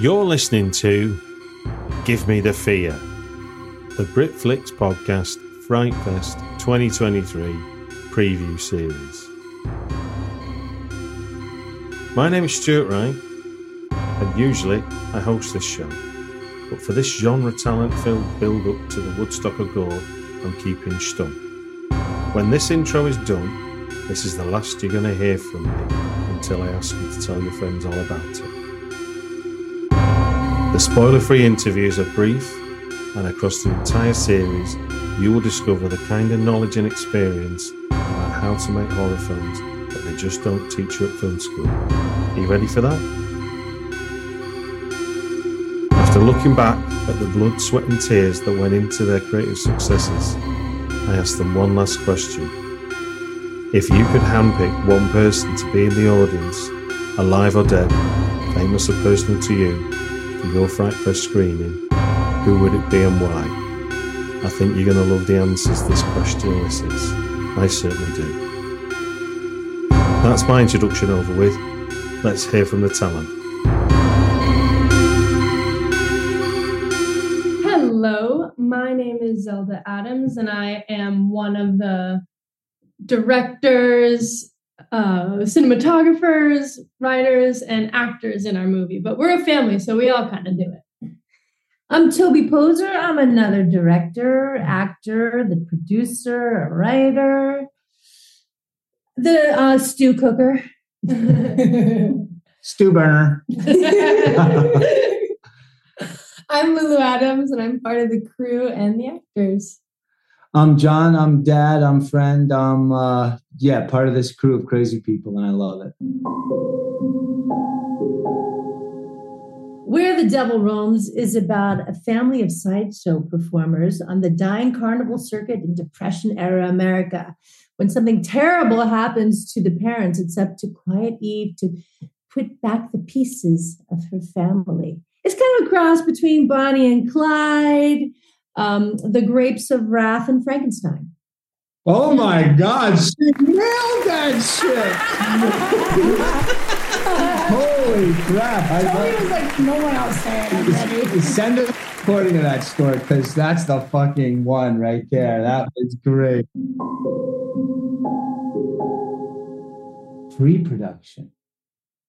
You're listening to Give Me the Fear, the Britflicks podcast Frightfest 2023 preview series. My name is Stuart Wright, and usually I host this show. But for this genre talent filled build up to the Woodstock of Gore, I'm keeping stum. When this intro is done, this is the last you're going to hear from me until I ask you to tell your friends all about it. The spoiler free interviews are brief, and across the entire series, you will discover the kind of knowledge and experience about how to make horror films that they just don't teach you at film school. Are you ready for that? After looking back at the blood, sweat, and tears that went into their creative successes, I asked them one last question. If you could handpick one person to be in the audience, alive or dead, famous or personal to you, your Fright screening, who would it be and why? I think you're going to love the answers this question elicits. I certainly do. That's my introduction over with. Let's hear from the talent. Hello, my name is Zelda Adams, and I am one of the directors, uh, cinematographers, writers, and actors in our movie. But we're a family, so we all kind of do it. I'm Toby Poser. I'm another director, actor, the producer, a writer, the uh, stew cooker. Stew burner. I'm Lulu Adams, and I'm part of the crew and the actors. I'm John. I'm dad. I'm friend. I'm uh, yeah, part of this crew of crazy people, and I love it. Where the Devil Roams is about a family of sideshow performers on the dying carnival circuit in Depression era America. When something terrible happens to the parents, it's up to Quiet Eve to put back the pieces of her family. It's kind of a cross between Bonnie and Clyde, um, The Grapes of Wrath, and Frankenstein. Oh my God, she nailed that shit! Holy crap! I Tony love- was like, no one else say it. Send a recording of that story because that's the fucking one right there. That was great. Pre-production.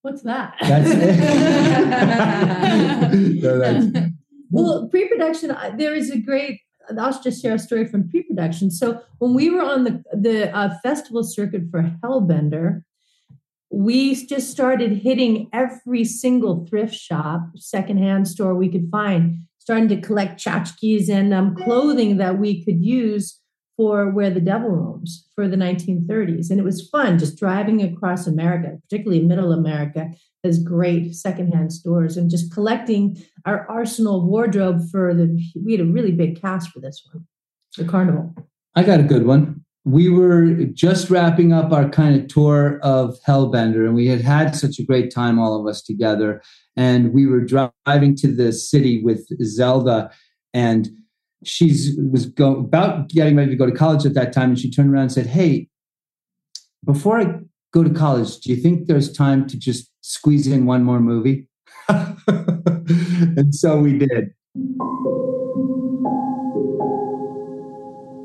What's that? That's it. No, that's- Well, pre-production, uh, there is a great. I'll just share a story from pre-production. So when we were on the the uh, festival circuit for Hellbender, we just started hitting every single thrift shop, secondhand store we could find, starting to collect tchotchkes and um, clothing that we could use for Where the Devil Roams for the 1930s. And it was fun just driving across America, particularly middle America, has great secondhand stores and just collecting our arsenal wardrobe for the we had a really big cast for this one the carnival I got a good one. We were just wrapping up our kind of tour of Hellbender, and we had had such a great time, all of us together. And we were driving to the city with Zelda, and she's was go, about getting ready to go to college at that time. And she turned around and said, "Hey, before I go to college, do you think there's time to just squeeze in one more movie?" and so we did.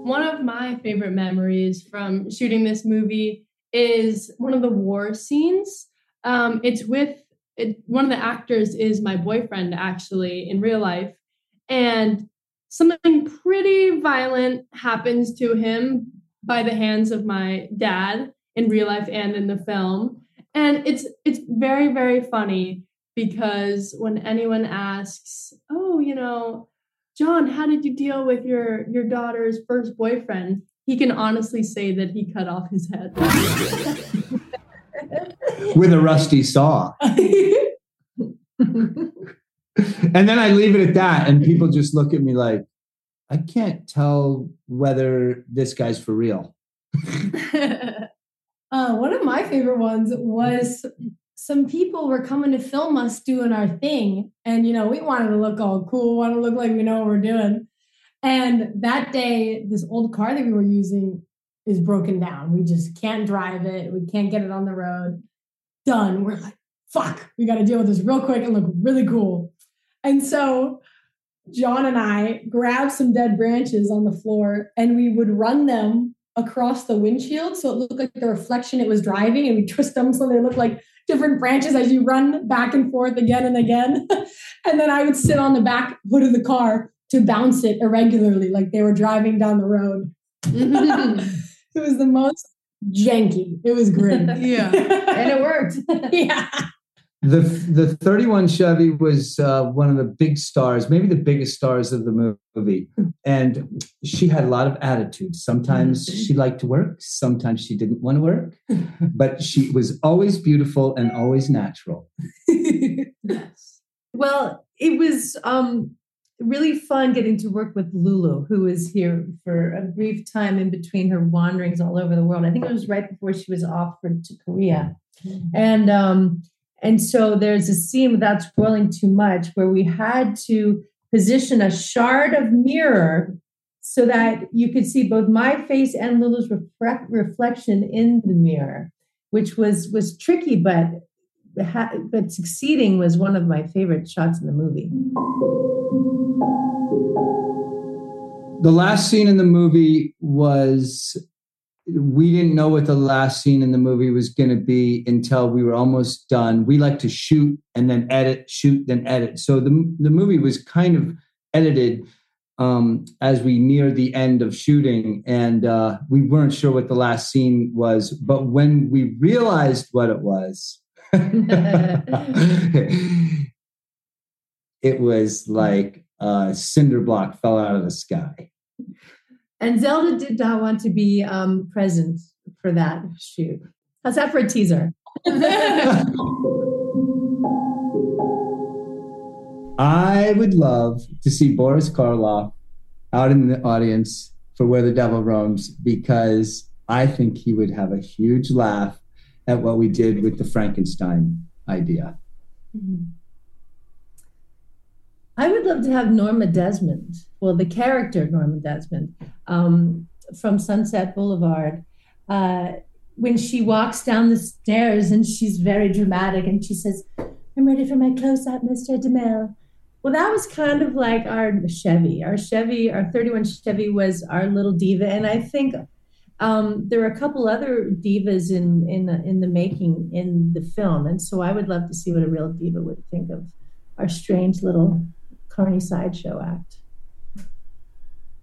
One of my favorite memories from shooting this movie is one of the war scenes. Um, it's with it, one of the actors is my boyfriend actually in real life, and something pretty violent happens to him by the hands of my dad in real life and in the film, and it's it's very very funny because when anyone asks, oh, you know, John, how did you deal with your your daughter's first boyfriend? He can honestly say that he cut off his head. with a rusty saw. and then I leave it at that, and people just look at me like, I can't tell whether this guy's for real. uh, one of my favorite ones was some people were coming to film us doing our thing. And, you know, we wanted to look all cool, want to look like we know what we're doing. And that day, this old car that we were using is broken down. We just can't drive it. We can't get it on the road. Done. We're like, fuck, we got to deal with this real quick and look really cool. And so John and I grabbed some dead branches on the floor and we would run them across the windshield so it looked like the reflection it was driving and we twist them so they look like different branches as you run back and forth again and again. and then I would sit on the back hood of the car to bounce it irregularly like they were driving down the road. it was the most janky. It was great. yeah. and it worked. yeah. The the 31 Chevy was uh, one of the big stars, maybe the biggest stars of the movie. And she had a lot of attitude. Sometimes she liked to work, sometimes she didn't want to work, but she was always beautiful and always natural. yes. Well, it was um, really fun getting to work with Lulu, who was here for a brief time in between her wanderings all over the world. I think it was right before she was offered to Korea. Mm-hmm. And um, and so there's a scene without spoiling too much where we had to position a shard of mirror so that you could see both my face and Lulu's refre- reflection in the mirror, which was was tricky, but but succeeding was one of my favorite shots in the movie. The last scene in the movie was we didn't know what the last scene in the movie was going to be until we were almost done. We like to shoot and then edit, shoot, then edit. So the, the movie was kind of edited um, as we near the end of shooting, and uh, we weren't sure what the last scene was. But when we realized what it was, it was like a cinder block fell out of the sky. And Zelda did not want to be um, present for that shoot. How's that for a teaser? I would love to see Boris Karloff out in the audience for Where the Devil Roams because I think he would have a huge laugh at what we did with the Frankenstein idea. Mm-hmm. I would love to have Norma Desmond, well, the character Norma Desmond um, from Sunset Boulevard. Uh, when she walks down the stairs and she's very dramatic and she says, I'm ready for my close up, Mr. DeMille. Well, that was kind of like our Chevy. Our Chevy, our 31 Chevy was our little diva. And I think um, there are a couple other divas in, in, in the making in the film. And so I would love to see what a real diva would think of our strange little Carney sideshow act.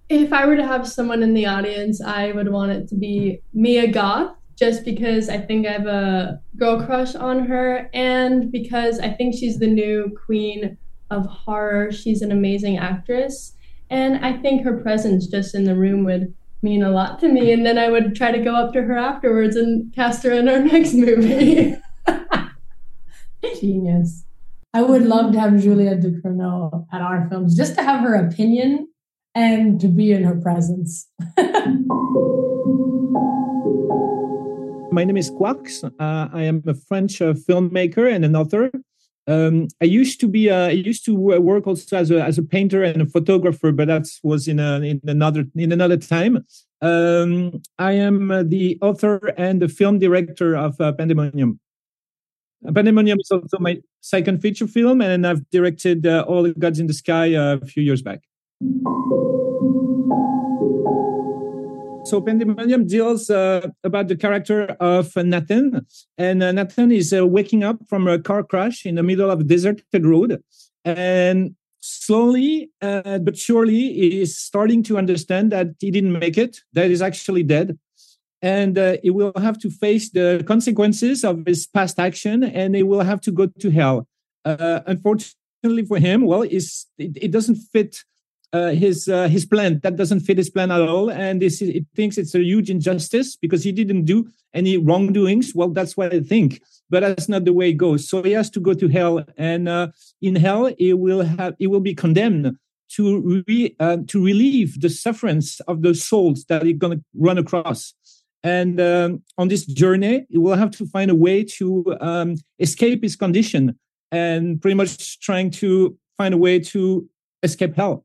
If I were to have someone in the audience, I would want it to be Mia Goth, just because I think I have a girl crush on her, and because I think she's the new queen of horror. She's an amazing actress, and I think her presence just in the room would mean a lot to me. And then I would try to go up to her afterwards and cast her in our next movie. Genius. I would love to have Juliette Ducournau at our films just to have her opinion and to be in her presence. My name is Quarxx. Uh, I am a French uh, filmmaker and an author. Um, I used to be uh, I used to work also as a as a painter and a photographer, but that was in a, in another in another time. Um, I am uh, the author and the film director of uh, Pandemonium. Pandemonium is also my second feature film, and I've directed uh, All the Gods in the Sky uh, a few years back. So Pandemonium deals uh, about the character of Nathan, and uh, Nathan is uh, waking up from a car crash in the middle of a deserted road, and slowly uh, but surely he is starting to understand that he didn't make it, that he's actually dead, and uh, he will have to face the consequences of his past action and he will have to go to hell uh, unfortunately for him well it, it, doesn't fit uh, his uh, his plan that doesn't fit his plan at all, and this it thinks it's a huge injustice because he didn't do any wrongdoings. Well, that's what I think, but that's not the way it goes. So he has to go to hell, and uh, in hell he will have he will be condemned to re, uh, to relieve the sufferance of the souls that he's going to run across. And um, on this journey, he will have to find a way to um, escape his condition and pretty much trying to find a way to escape hell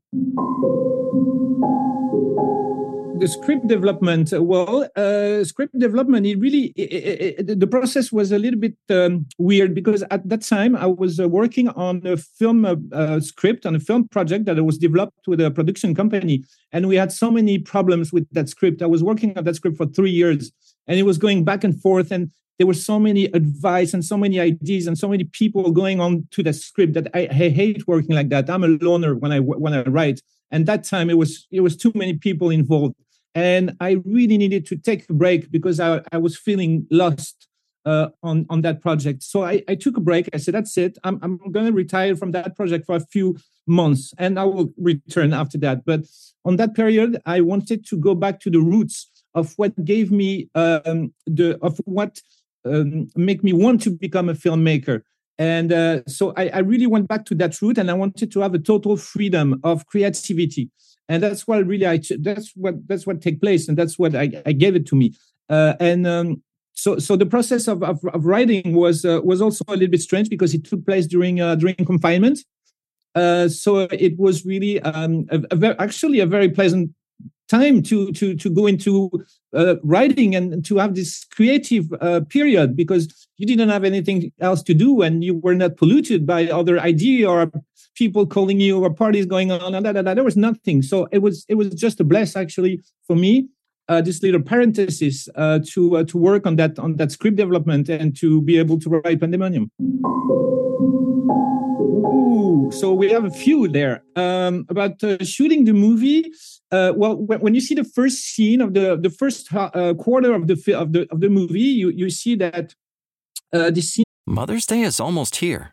the script development well uh, script development it really it, it, the process was a little bit um, weird because at that time i was uh, working on a film uh, uh, script on a film project that was developed with a production company. And we had so many problems with that script. I was working on that script for three years and it was going back and forth and there were so many advice and so many ideas and so many people going on to the script that I, I hate working like that. I'm a loner when i when i write. And that time it was it was too many people involved and I really needed to take a break because I, I was feeling lost uh, on on that project. So I, I took a break. I said, "That's it. I'm I'm going to retire from that project for a few months, and I will return after that." But on that period, I wanted to go back to the roots of what gave me um, the of what um, make me want to become a filmmaker. And uh, so I, I really went back to that root, and I wanted to have a total freedom of creativity and that's what really I that's what that's what take place, and that's what I, I gave it to me. Uh, and um, so so the process of of, of writing was uh, was also a little bit strange because it took place during uh, during confinement. Uh, so it was really um, a, a actually a very pleasant time to to to go into uh, writing and to have this creative uh, period because you didn't have anything else to do and you were not polluted by other idea or people calling you or parties going on and da, da, da. there was nothing so it was it was just a bless actually for me uh, this little parenthesis uh, to uh, to work on that on that script development and to be able to write pandemonium Ooh, so we have a few there um, about uh, shooting the movie. Uh, well, when, when, you see the first scene of the the first uh, quarter of the of the of the movie, you you see that uh, the scene. Mother's Day is almost here,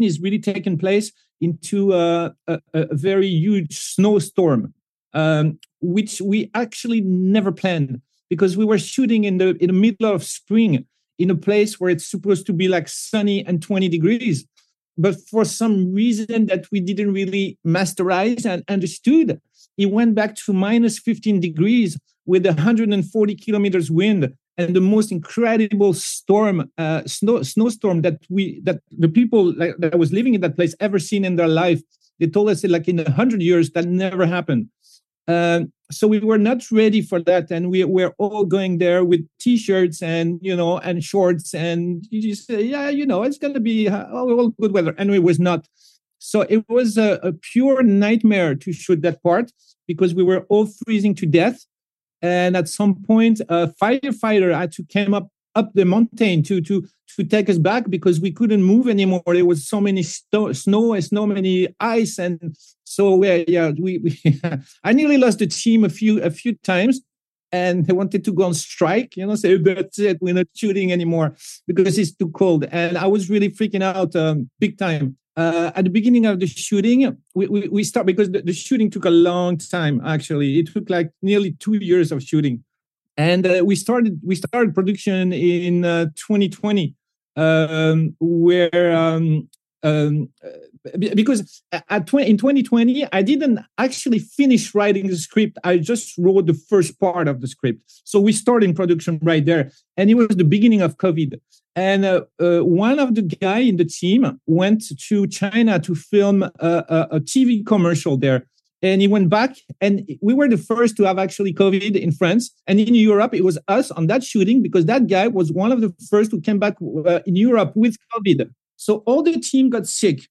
Is really taking place into a, a, a very huge snowstorm, um, which we actually never planned because we were shooting in the in the middle of spring in a place where it's supposed to be like sunny and 20 degrees. But for some reason that we didn't really masterize and understood, it went back to minus 15 degrees with 140 kilometers wind and the most incredible storm, uh, snow, snowstorm that we that the people like, that was living in that place ever seen in their life. They told us like in a hundred years that never happened. Uh, so we were not ready for that, and we were all going there with t-shirts and you know and shorts, and you just say, yeah, you know, it's gonna be uh, all good weather, and it was not. So it was a, a pure nightmare to shoot that part because we were all freezing to death. And at some point, a firefighter had to come up up the mountain to to to take us back because we couldn't move anymore. There was so many sto- snow and so many ice, and so we, yeah, we, we I nearly lost the team a few a few times, and they wanted to go on strike. You know, say that's it, we're not shooting anymore because it's too cold. And I was really freaking out um, big time. Uh, at the beginning of the shooting, we, we, we start because the, the shooting took a long time. Actually, it took like nearly two years of shooting and uh, we started we started production in uh, 2020 um, where um, um, because at 20, in 2020 I didn't actually finish writing the script. I just wrote the first part of the script. So we started production right there, and it was the beginning of COVID. And uh, uh, one of the guy in the team went to China to film a, a, a TV commercial there and he went back and we were the first to have actually covid in france and in europe it was us on that shooting because that guy was one of the first who came back uh, in europe with covid so all the team got sick.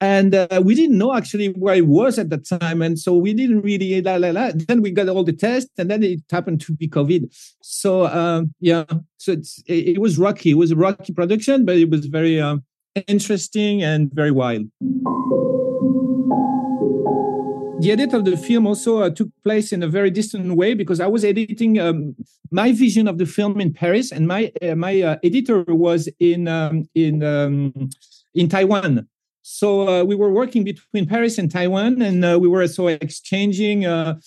And uh, we didn't know actually where it was at that time. And so we didn't really la, la, la. then we got all the tests and then it happened to be covid. So um, yeah. So it, it, was rocky. It was a rocky production but it was very uh, interesting and very wild the edit of the film also uh, took place in a very distant way because I was editing um, my vision of the film in Paris, and my uh, my uh, editor was in um, in um, in Taiwan. So uh, we were working between Paris and Taiwan, and uh, we were so exchanging uh,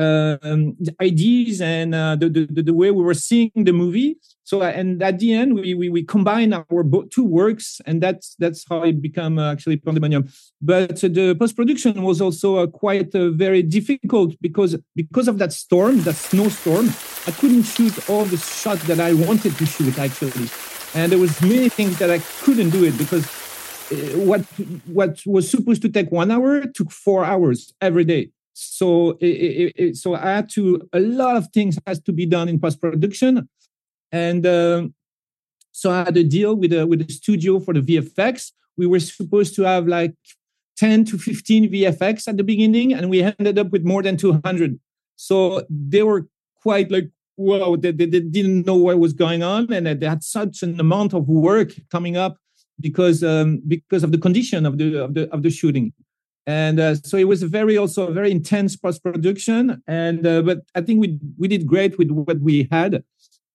um, ideas and uh, the, the, the way we were seeing the movie. So uh, and at the end, we we, we combine our two works, and that's that's how it became uh, actually Pandemonium. But the post production was also uh, quite very difficult because because of that storm, that snowstorm. I couldn't shoot all the shots that I wanted to shoot actually, and there was many things that I couldn't do it because what what was supposed to take one hour took four hours every day so it, it, it, so i had to a lot of things has to be done in post production and um, so i had a deal with a with a studio for the vfx we were supposed to have like 10 to 15 vfx at the beginning and we ended up with more than 200 so they were quite like wow they, they, they didn't know what was going on and they had such an amount of work coming up because um, because of the condition of the of the of the shooting and uh, so it was a very also a very intense post production and uh, but i think we we did great with what we had.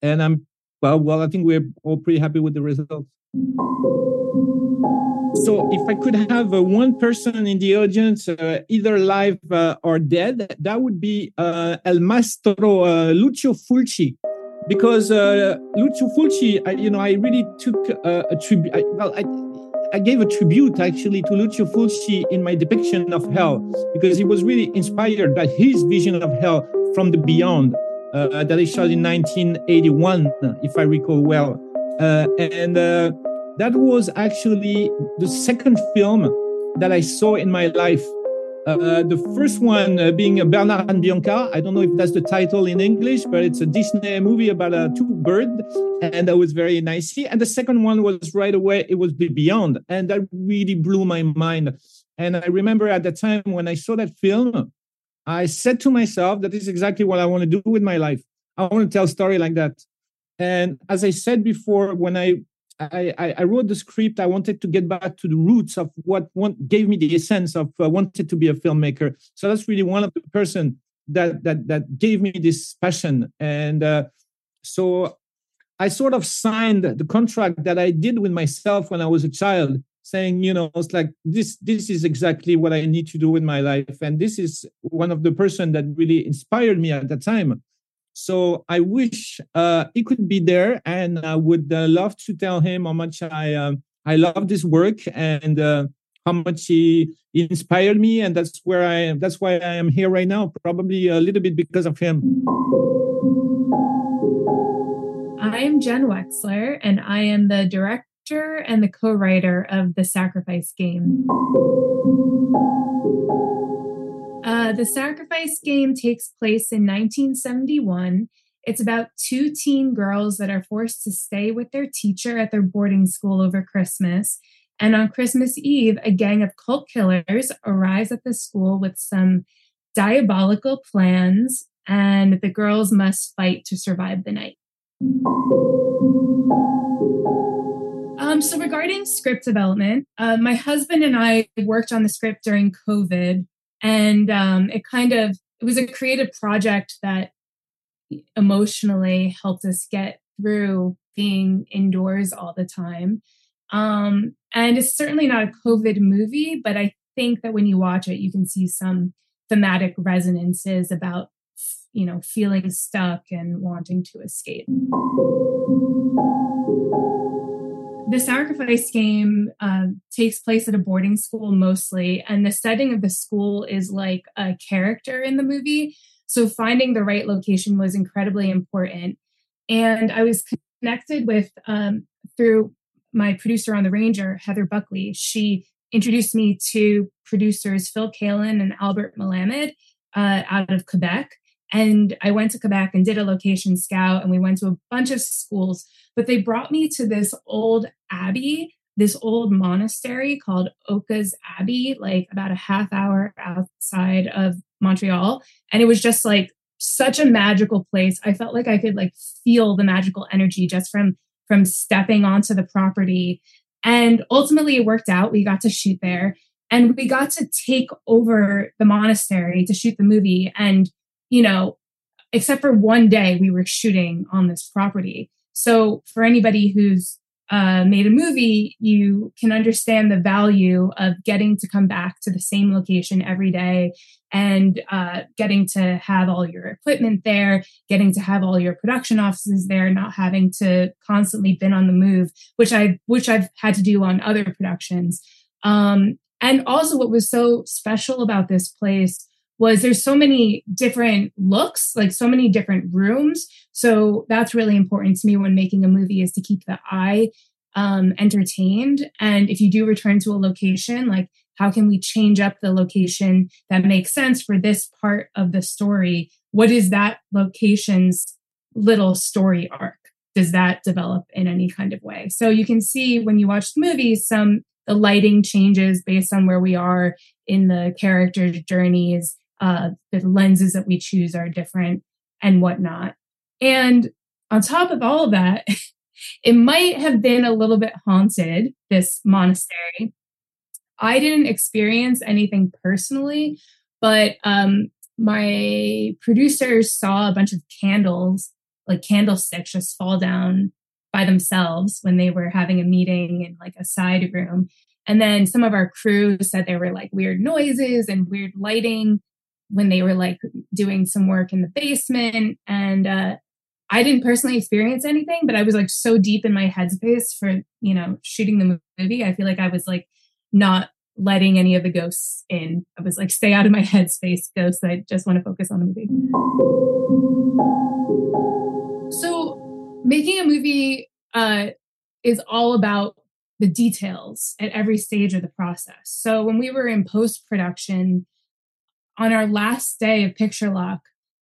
And i'm well well i think we're all pretty happy with the results. So if i could have uh, one person in the audience uh, either live uh, or dead that would be uh, el maestro lucio fulci. Because lucio fulci I, you know i really took a tribute well I, I gave a tribute actually to Lucio Fulci in my depiction of hell because he was really inspired by his vision of hell from the beyond uh, that he shot in 1981, if I recall well. Uh, and uh, that was actually the second film that I saw in my life uh, the first one uh, being Bernard and Bianca. I don't know if that's the title in English, but it's a Disney movie about a two bird, and that was very nice. And the second one was right away. It was Beyond, and that really blew my mind. And I remember at the time when I saw that film, I said to myself, "That is exactly what I want to do with my life. I want to tell a story like that." And as I said before, when I I, I, wrote the script. I wanted to get back to the roots of what gave me the essence of uh, wanted to be a filmmaker. So that's really one of the person that that that gave me this passion. And uh, so I sort of signed the contract that I did with myself when I was a child, saying, you know, it's like this this is exactly what I need to do with my life, and this is one of the person that really inspired me at that time. So I wish uh, he could be there, and I would uh, love to tell him how much I uh, I love this work and uh, how much he, inspired me, and that's where I. That's why I am here right now. Probably a little bit because of him. I am Jenn Wexler, and I am the director and the co-writer of the Sacrifice Game. Uh, the Sacrifice Game takes place in 1971. It's about two teen girls that are forced to stay with their teacher at their boarding school over Christmas. And on Christmas Eve, a gang of cult killers arrives at the school with some diabolical plans, and the girls must fight to survive the night. Um, so, regarding script development, uh, my husband and I worked on the script during COVID and um, it kind of it was a creative project that emotionally helped us get through being indoors all the time. Um, and it's certainly not a covid movie but i think that when you watch it you can see some thematic resonances about you know feeling stuck and wanting to escape The sacrifice game uh, takes place at a boarding school mostly, and the setting of the school is like a character in the movie. So finding the right location was incredibly important. And I was connected with um, through my producer on the Ranger, Heather Buckley. She introduced me to producers Phil Kalin and Albert Melamed uh, out of Quebec. And I went to Quebec and did a location scout, and we went to a bunch of schools. But they brought me to this old abbey, this old monastery called Oka's Abbey, like about a half hour outside of Montreal. And it was just like such a magical place. I felt like I could like feel the magical energy just from from stepping onto the property. And ultimately it worked out. We got to shoot there and we got to take over the monastery to shoot the movie and you know except for one day we were shooting on this property so for anybody who's uh, made a movie, you can understand the value of getting to come back to the same location every day and uh, getting to have all your equipment there, getting to have all your production offices there, not having to constantly been on the move, which I which I've had to do on other productions. Um, and also, what was so special about this place was there's so many different looks, like so many different rooms. So that's really important to me when making a movie is to keep the eye um, entertained. And if you do return to a location, like how can we change up the location that makes sense for this part of the story? What is that location's little story arc? Does that develop in any kind of way? So you can see when you watch the movie, some the lighting changes based on where we are in the character journeys uh, the lenses that we choose are different and whatnot. And on top of all of that, it might have been a little bit haunted, this monastery. I didn't experience anything personally, but um, my producers saw a bunch of candles, like candlesticks, just fall down by themselves when they were having a meeting in like a side room. And then some of our crew said there were like weird noises and weird lighting when they were like doing some work in the basement and uh I didn't personally experience anything, but I was like so deep in my headspace for, you know, shooting the movie. I feel like I was like not letting any of the ghosts in. I was like, stay out of my headspace, ghosts. I just want to focus on the movie. So making a movie uh, is all about the details at every stage of the process. So when we were in post production, on our last day of picture lock,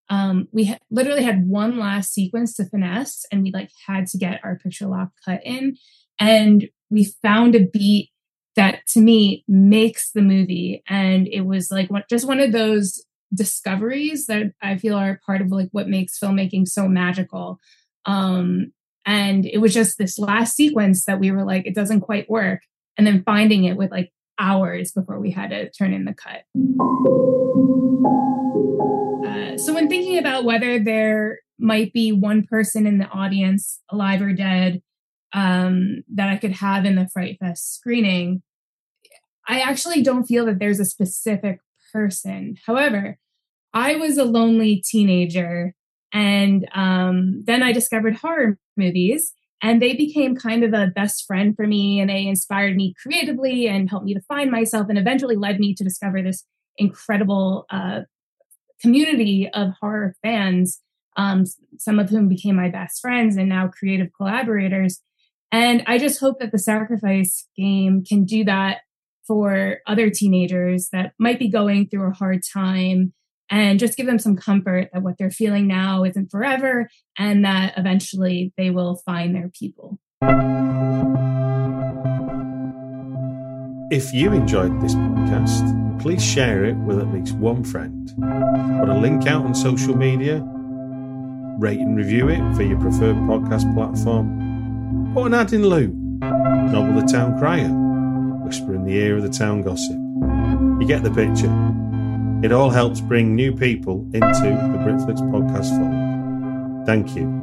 um, we ha- literally had one last sequence to finesse, and we like had to get our picture lock cut in, and we found a beat that to me makes the movie, and it was like what, just one of those discoveries that I feel are part of like what makes filmmaking so magical. Um, and it was just this last sequence that we were like, it doesn't quite work, and then finding it with like hours before we had to turn in the cut. Uh, so, when thinking about whether there might be one person in the audience, alive or dead, um, that I could have in the Fright Fest screening, I actually don't feel that there's a specific person. However, I was a lonely teenager, and um, then I discovered horror movies and they became kind of a best friend for me and they inspired me creatively and helped me to find myself and eventually led me to discover this incredible uh, community of horror fans, um, some of whom became my best friends and now creative collaborators. And I just hope that the sacrifice game can do that for other teenagers that might be going through a hard time and just give them some comfort that what they're feeling now isn't forever and that eventually they will find their people. If you enjoyed this podcast, please share it with at least one friend. Put a link out on social media, rate and review it for your preferred podcast platform. Put an ad in loop, novel the town crier, whisper in the ear of the town gossip. You get the picture. It all helps bring new people into the Britflicks podcast fold. Thank you.